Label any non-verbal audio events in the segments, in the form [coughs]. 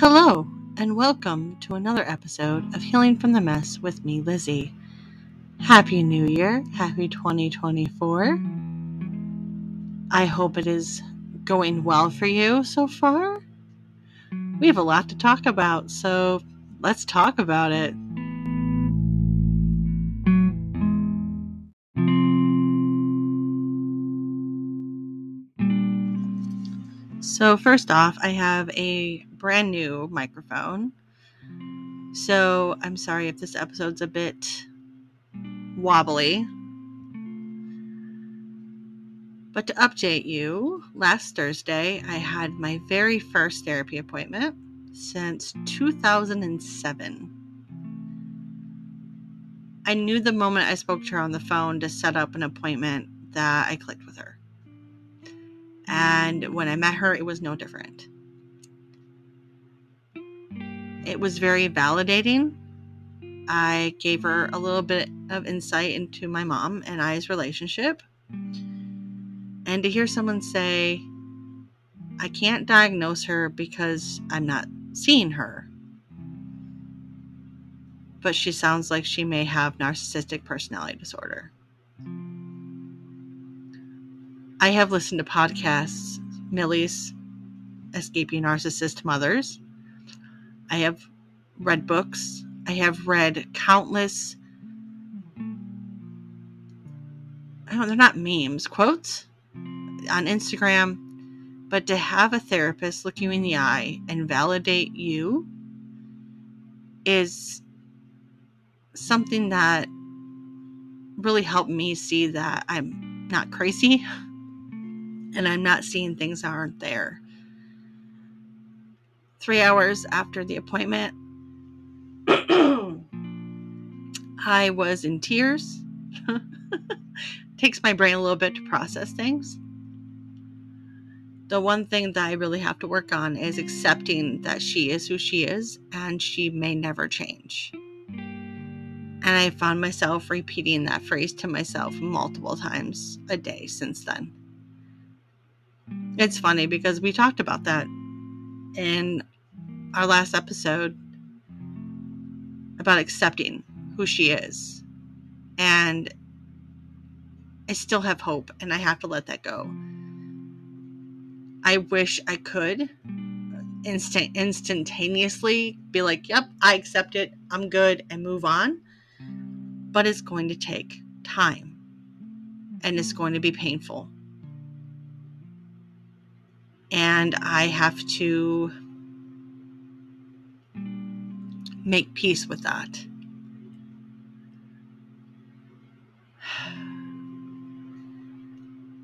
Hello, and welcome to another episode of Healing from the Mess with me, Lizzie. Happy New Year. Happy 2024. I hope it is going well for you so far. We have a lot to talk about, so let's talk about it. So, first off, I have a brand new microphone. So, I'm sorry if this episode's a bit wobbly. But to update you, last Thursday I had my very first therapy appointment since 2007. I knew the moment I spoke to her on the phone to set up an appointment that I clicked with her. And when I met her, it was no different. It was very validating. I gave her a little bit of insight into my mom and I's relationship. And to hear someone say, I can't diagnose her because I'm not seeing her, but she sounds like she may have narcissistic personality disorder. I have listened to podcasts, Millie's Escaping Narcissist Mothers. I have read books. I have read countless, I don't, they're not memes, quotes on Instagram. But to have a therapist look you in the eye and validate you is something that really helped me see that I'm not crazy [laughs] and I'm not seeing things that aren't there. Three hours after the appointment, [clears throat] I was in tears. [laughs] Takes my brain a little bit to process things. The one thing that I really have to work on is accepting that she is who she is and she may never change. And I found myself repeating that phrase to myself multiple times a day since then. It's funny because we talked about that in our last episode about accepting who she is. And I still have hope and I have to let that go. I wish I could instant instantaneously be like, "Yep, I accept it. I'm good," and move on. But it's going to take time. And it's going to be painful and I have to make peace with that.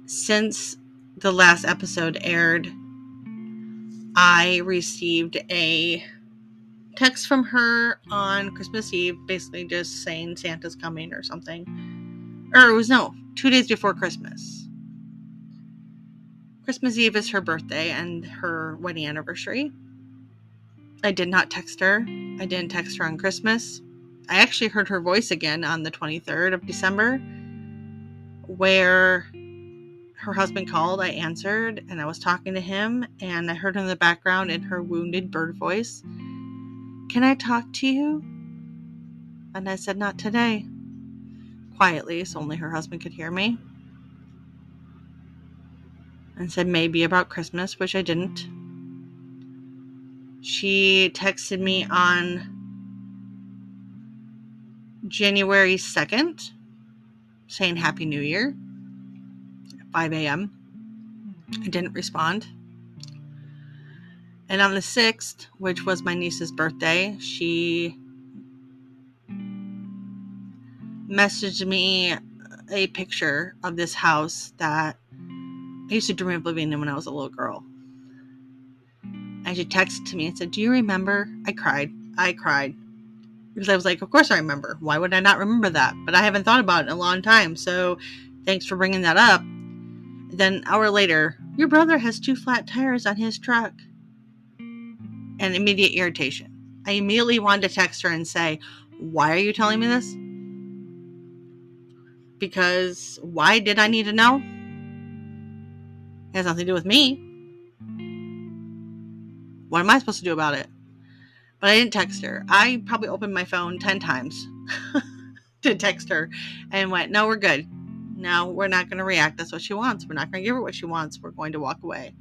Since the last episode aired, I received a text from her on Christmas Eve, basically just saying Santa's coming or something. Or it was no, two days before Christmas. Christmas Eve is her birthday and her wedding anniversary. I did not text her. I didn't text her on Christmas. I actually heard her voice again on the 23rd of December, where her husband called. I answered and I was talking to him, and I heard in the background in her wounded bird voice, Can I talk to you? And I said, Not today. Quietly, so only her husband could hear me and said maybe about Christmas, which I didn't. She texted me on January 2nd saying Happy New Year at 5 a.m. I didn't respond. And on the 6th, which was my niece's birthday, she messaged me a picture of this house that I used to dream of living in when I was a little girl. And she texted to me and said, Do you remember? I cried. I cried. Because I was like, Of course I remember. Why would I not remember that? But I haven't thought about it in a long time. So thanks for bringing that up. Then an hour later, your brother has two flat tires on his truck. And immediate irritation. I immediately wanted to text her and say, Why are you telling me this? Because why did I need to know? It has nothing to do with me. What am I supposed to do about it? But I didn't text her. I probably opened my phone 10 times [laughs] to text her and went, No, we're good. No, we're not going to react. That's what she wants. We're not going to give her what she wants. We're going to walk away.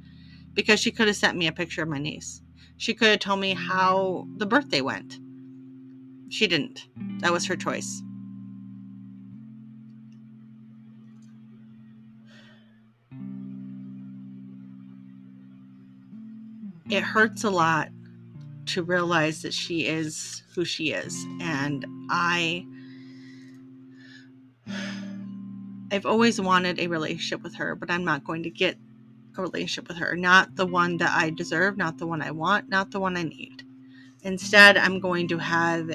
Because she could have sent me a picture of my niece. She could have told me how the birthday went. She didn't. That was her choice. It hurts a lot to realize that she is who she is. And I. I've always wanted a relationship with her, but I'm not going to get a relationship with her. Not the one that I deserve, not the one I want, not the one I need. Instead, I'm going to have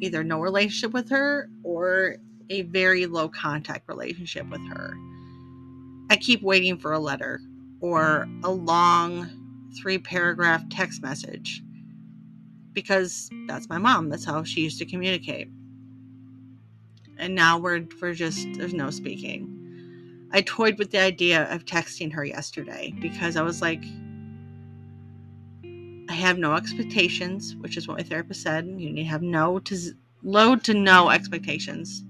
either no relationship with her or a very low contact relationship with her. I keep waiting for a letter or a long three paragraph text message because that's my mom. That's how she used to communicate. And now we're we're just there's no speaking. I toyed with the idea of texting her yesterday because I was like I have no expectations, which is what my therapist said. You need to have no to low to no expectations.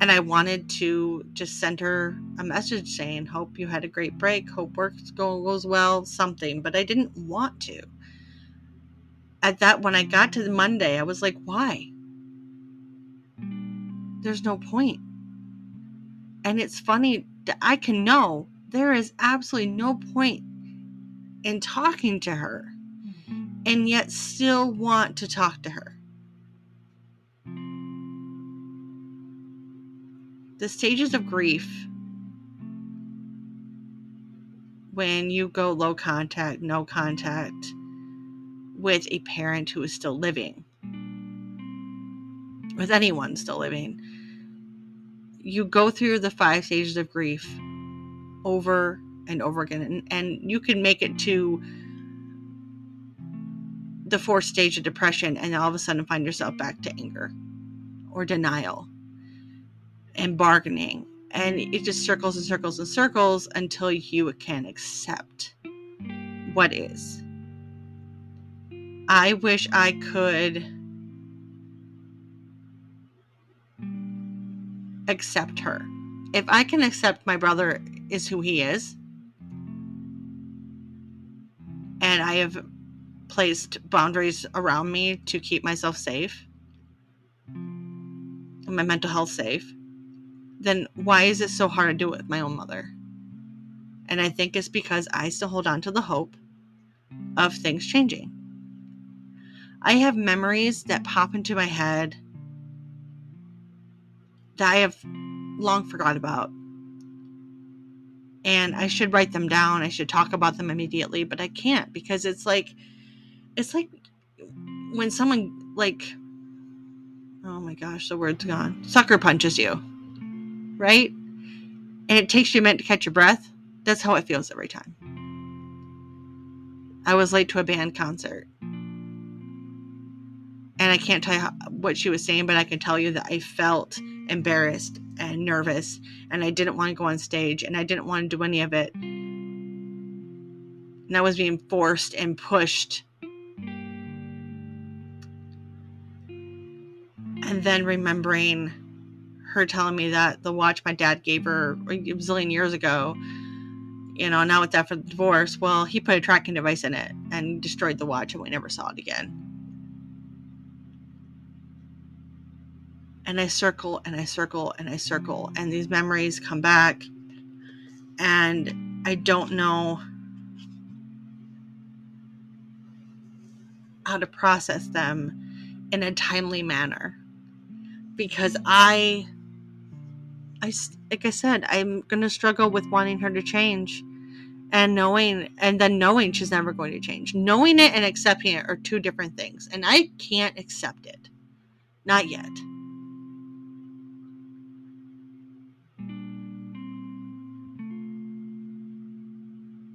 And I wanted to just send her a message saying, Hope you had a great break. Hope work goes well, something. But I didn't want to. At that, when I got to the Monday, I was like, Why? There's no point. And it's funny that I can know there is absolutely no point in talking to her mm-hmm. and yet still want to talk to her. The stages of grief when you go low contact, no contact with a parent who is still living, with anyone still living, you go through the five stages of grief over and over again. And, and you can make it to the fourth stage of depression and all of a sudden find yourself back to anger or denial and bargaining. And it just circles and circles and circles until you can accept what is. I wish I could accept her. If I can accept my brother is who he is, and I have placed boundaries around me to keep myself safe, my mental health safe, then why is it so hard to do it with my own mother? And I think it's because I still hold on to the hope of things changing. I have memories that pop into my head that I have long forgot about. And I should write them down. I should talk about them immediately, but I can't because it's like it's like when someone like oh my gosh, the word's gone. Sucker punches you. Right? And it takes you a minute to catch your breath. That's how it feels every time. I was late to a band concert. And I can't tell you how, what she was saying, but I can tell you that I felt embarrassed and nervous and I didn't want to go on stage and I didn't want to do any of it. And I was being forced and pushed and then remembering her telling me that the watch my dad gave her a zillion years ago, you know, now it's after the divorce. Well, he put a tracking device in it and destroyed the watch, and we never saw it again. And I circle and I circle and I circle, and these memories come back, and I don't know how to process them in a timely manner because I I like I said, I'm to struggle with wanting her to change and knowing and then knowing she's never going to change. Knowing it and accepting it are two different things, and I can't accept it. Not yet.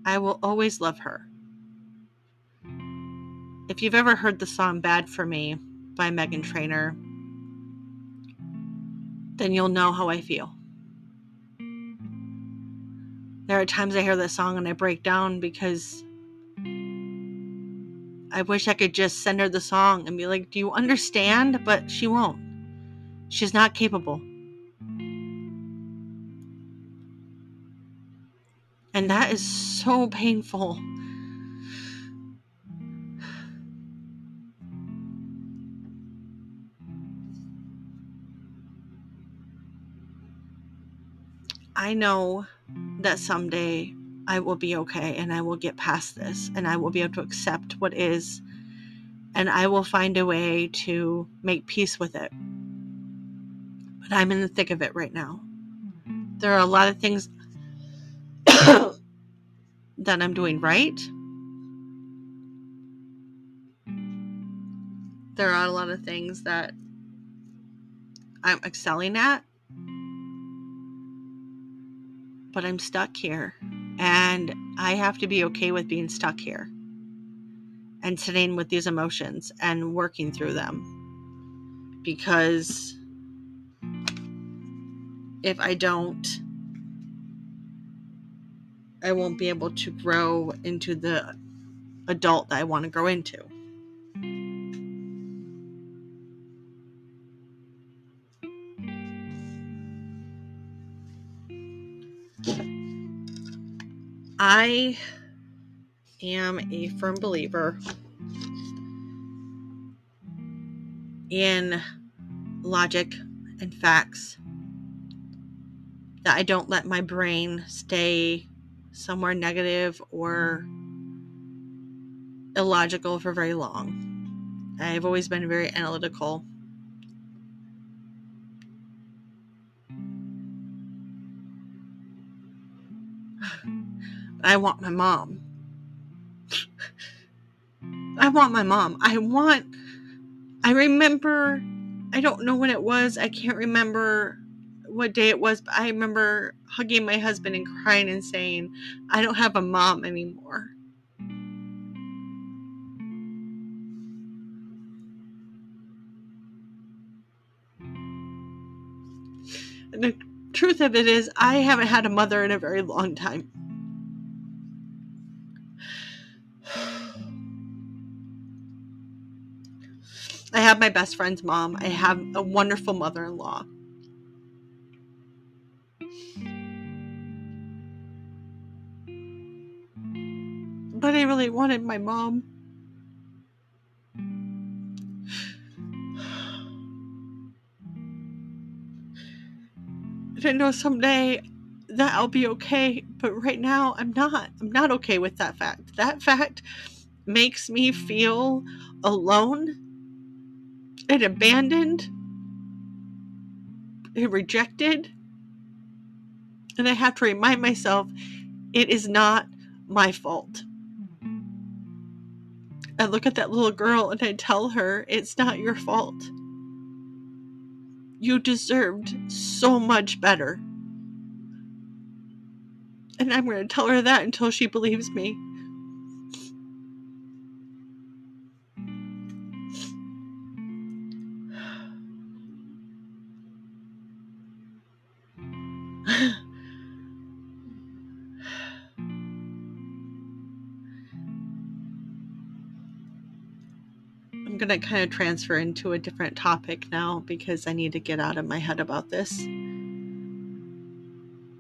I will always love her. If you've ever heard the song Bad for Me by Meghan Trainor, then you'll know how I feel. There are times I hear this song and I break down because I wish I could just send her the song and be like, Do you understand? But she won't. She's not capable. And that is so painful. I know that someday I will be okay and I will get past this and I will be able to accept what is and I will find a way to make peace with it. But I'm in the thick of it right now. There are a lot of things [coughs] that I'm doing right. There are a lot of things that I'm excelling at but I'm stuck here. And I have to be okay with being stuck here and sitting with these emotions and working through them. Because if I don't, I won't be able to grow into the adult that I want to grow into. I am a firm believer in logic and facts. That I don't let my brain stay somewhere negative or illogical for very long. I've always been very analytical I want my mom. I want my mom. I want. I remember. I don't know when it was. I can't remember what day it was, but I remember hugging my husband and crying and saying, I don't have a mom anymore. And the truth of it is, I haven't had a mother in a very long time. Have my best friend's mom. I have a wonderful mother in law. But I really wanted my mom. I know someday that I'll be okay, but right now I'm not. I'm not okay with that fact. That fact makes me feel alone and abandoned and rejected. And I have to remind myself it is not my fault. I look at that little girl and I tell her, it's not your fault. You deserved so much better. And I'm going to tell her that until she believes me. I'm going to kind of transfer into a different topic now because I need to get out of my head about this.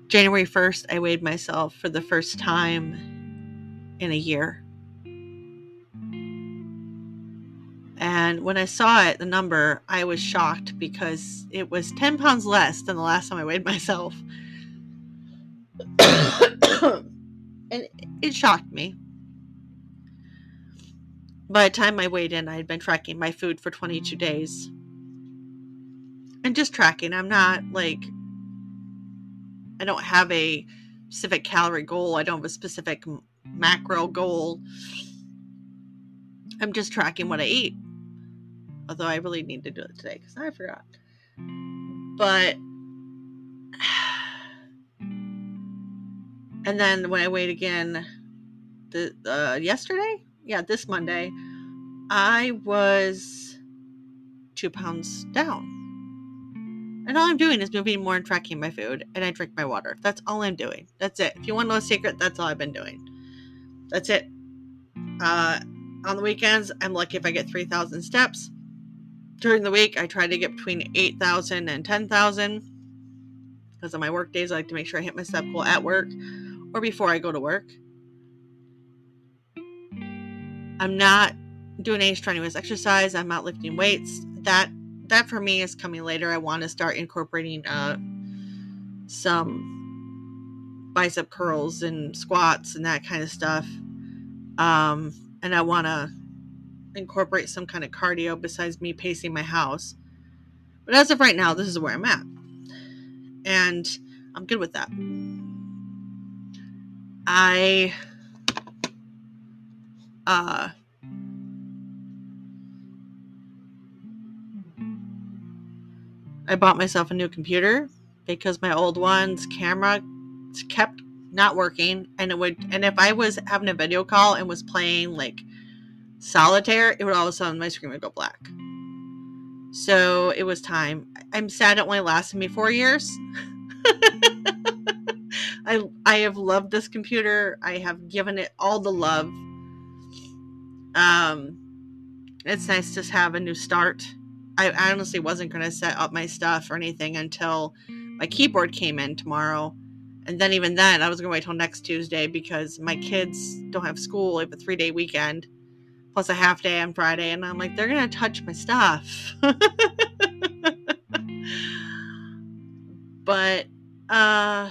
January 1st, I weighed myself for the first time in a year. And when I saw it, the number, I was shocked because it was 10 pounds less than the last time I weighed [laughs] myself. [coughs] and it shocked me. By the time I weighed in, I had been tracking my food for 22 days. And just tracking. I'm not like, I don't have a specific calorie goal, I don't have a specific macro goal. I'm just tracking what I eat. Although I really need to do it today because I forgot. But [sighs] and then when I weighed again, the uh, yesterday, yeah, this Monday, I was two pounds down. And all I'm doing is moving more and tracking my food, and I drink my water. That's all I'm doing. That's it. If you want to know a secret, that's all I've been doing. That's it. Uh, on the weekends, I'm lucky if I get 3,000 steps. During the week, I try to get between 8,000 and 10,000. Because on my work days, I like to make sure I hit my step goal at work or before I go to work. I'm not doing any strenuous exercise. I'm not lifting weights. That that for me is coming later. I want to start incorporating uh, some bicep curls and squats and that kind of stuff. Um, and I want to incorporate some kind of cardio besides me pacing my house. But as of right now, this is where I'm at. And I'm good with that. I uh I bought myself a new computer because my old one's camera kept not working and it would and if I was having a video call and was playing like solitaire, it would all of a sudden my screen would go black. So it was time. I'm sad it only lasted me four years. [laughs] I I have loved this computer. I have given it all the love. Um it's nice to have a new start I honestly wasn't going to set up my stuff or anything until my keyboard came in tomorrow. And then, even then, I was going to wait till next Tuesday because my kids don't have school. I have a three day weekend plus a half day on Friday. And I'm like, they're going to touch my stuff. [laughs] but, uh,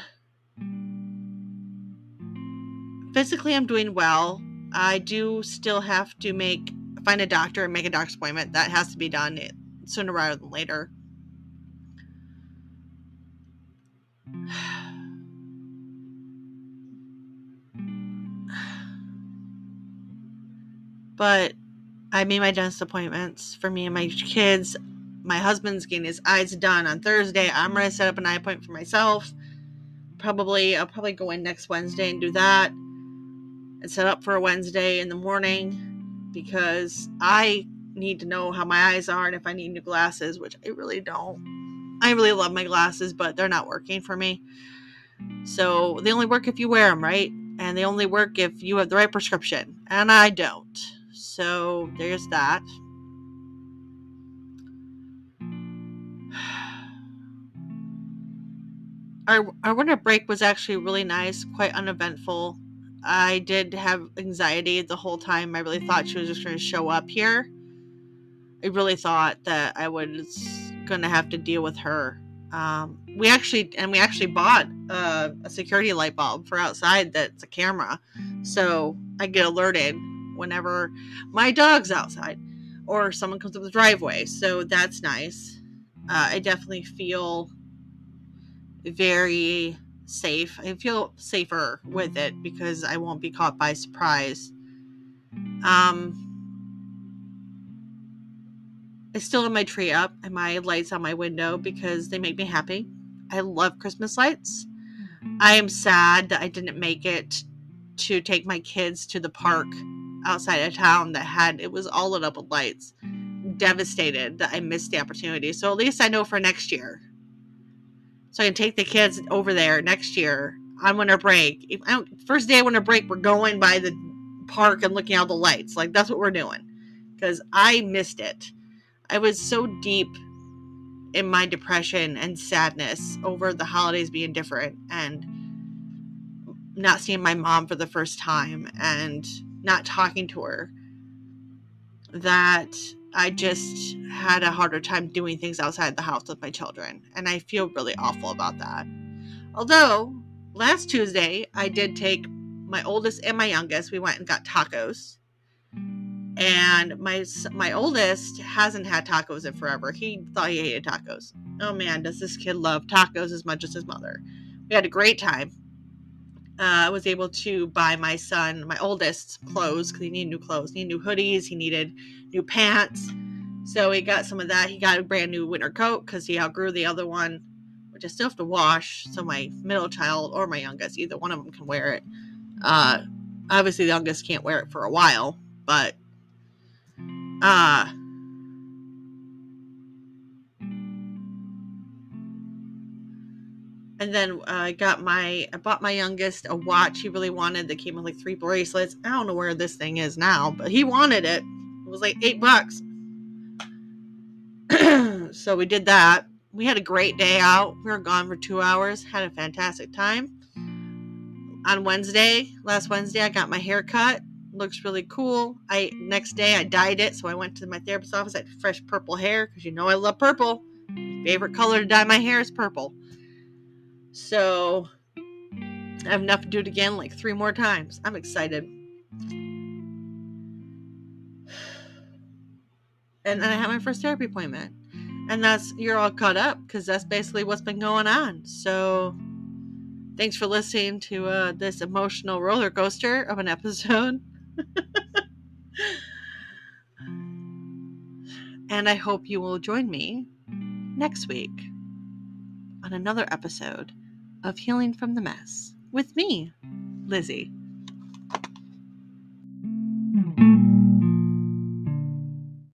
physically, I'm doing well. I do still have to make find a doctor and make a doctor's appointment. That has to be done sooner rather than later. [sighs] But I made my dentist appointments for me and my kids. My husband's getting his eyes done on Thursday. I'm gonna set up an eye appointment for myself. Probably I'll probably go in next Wednesday and do that. And set up for a Wednesday in the morning because I need to know how my eyes are and if I need new glasses, which I really don't. I really love my glasses, but they're not working for me. So they only work if you wear them, right? And they only work if you have the right prescription. And I don't. So there's that. [sighs] Our, our winter break was actually really nice, quite uneventful. I did have anxiety the whole time. I really thought she was just going to show up here I really thought that I was gonna have to deal with her. Um, we actually and we actually bought a security light bulb for outside that's a camera, so I get alerted whenever my dog's outside or someone comes up the driveway. So that's nice. Uh, I definitely feel very safe. I feel safer with it because I won't be caught by surprise. Um, I still have my tree up and my lights on my window because they make me happy. I love Christmas lights. I am sad that I didn't make it to take my kids to the park outside of town that had it was all lit up with lights. Devastated that I missed the opportunity. So at least I know for next year. So I can take the kids over there next year on winter break. If I don't, first day of winter break, we're going by the park and looking at the lights. Like that's what we're doing because I missed it. I was so deep in my depression and sadness over the holidays being different and not seeing my mom for the first time and not talking to her that I just had a harder time doing things outside the house with my children. And I feel really awful about that. Although last Tuesday, I did take my oldest and my youngest, we went and got tacos and my my oldest hasn't had tacos in forever. He thought he hated tacos. Oh man, does this kid love tacos as much as his mother? We had a great time. Uh, I was able to buy my son, my oldest, clothes because he needed new clothes. He needed new hoodies. He needed new pants. So he got some of that. He got a brand new winter coat because he outgrew the other one, which I still have to wash. So my middle child or my youngest, either one of them can wear it. Uh, obviously, the youngest can't wear it for a while, but uh And then uh, I got my, I bought my youngest a watch he really wanted that came with like three bracelets. I don't know where this thing is now, but he wanted it. It was like eight bucks. [clears throat] so we did that. We had a great day out. We were gone for two hours, had a fantastic time. On Wednesday, last Wednesday, I got my hair cut. Looks really cool. I next day I dyed it, so I went to my therapist's office. I had fresh purple hair because you know I love purple. favorite color to dye my hair is purple. So I have enough to do it again like three more times. I'm excited. And then I had my first therapy appointment and that's you're all caught up because that's basically what's been going on so thanks for listening to uh, this emotional roller coaster of an episode [laughs] and i hope you will join me next week on another episode of healing from the mess. With me lizzie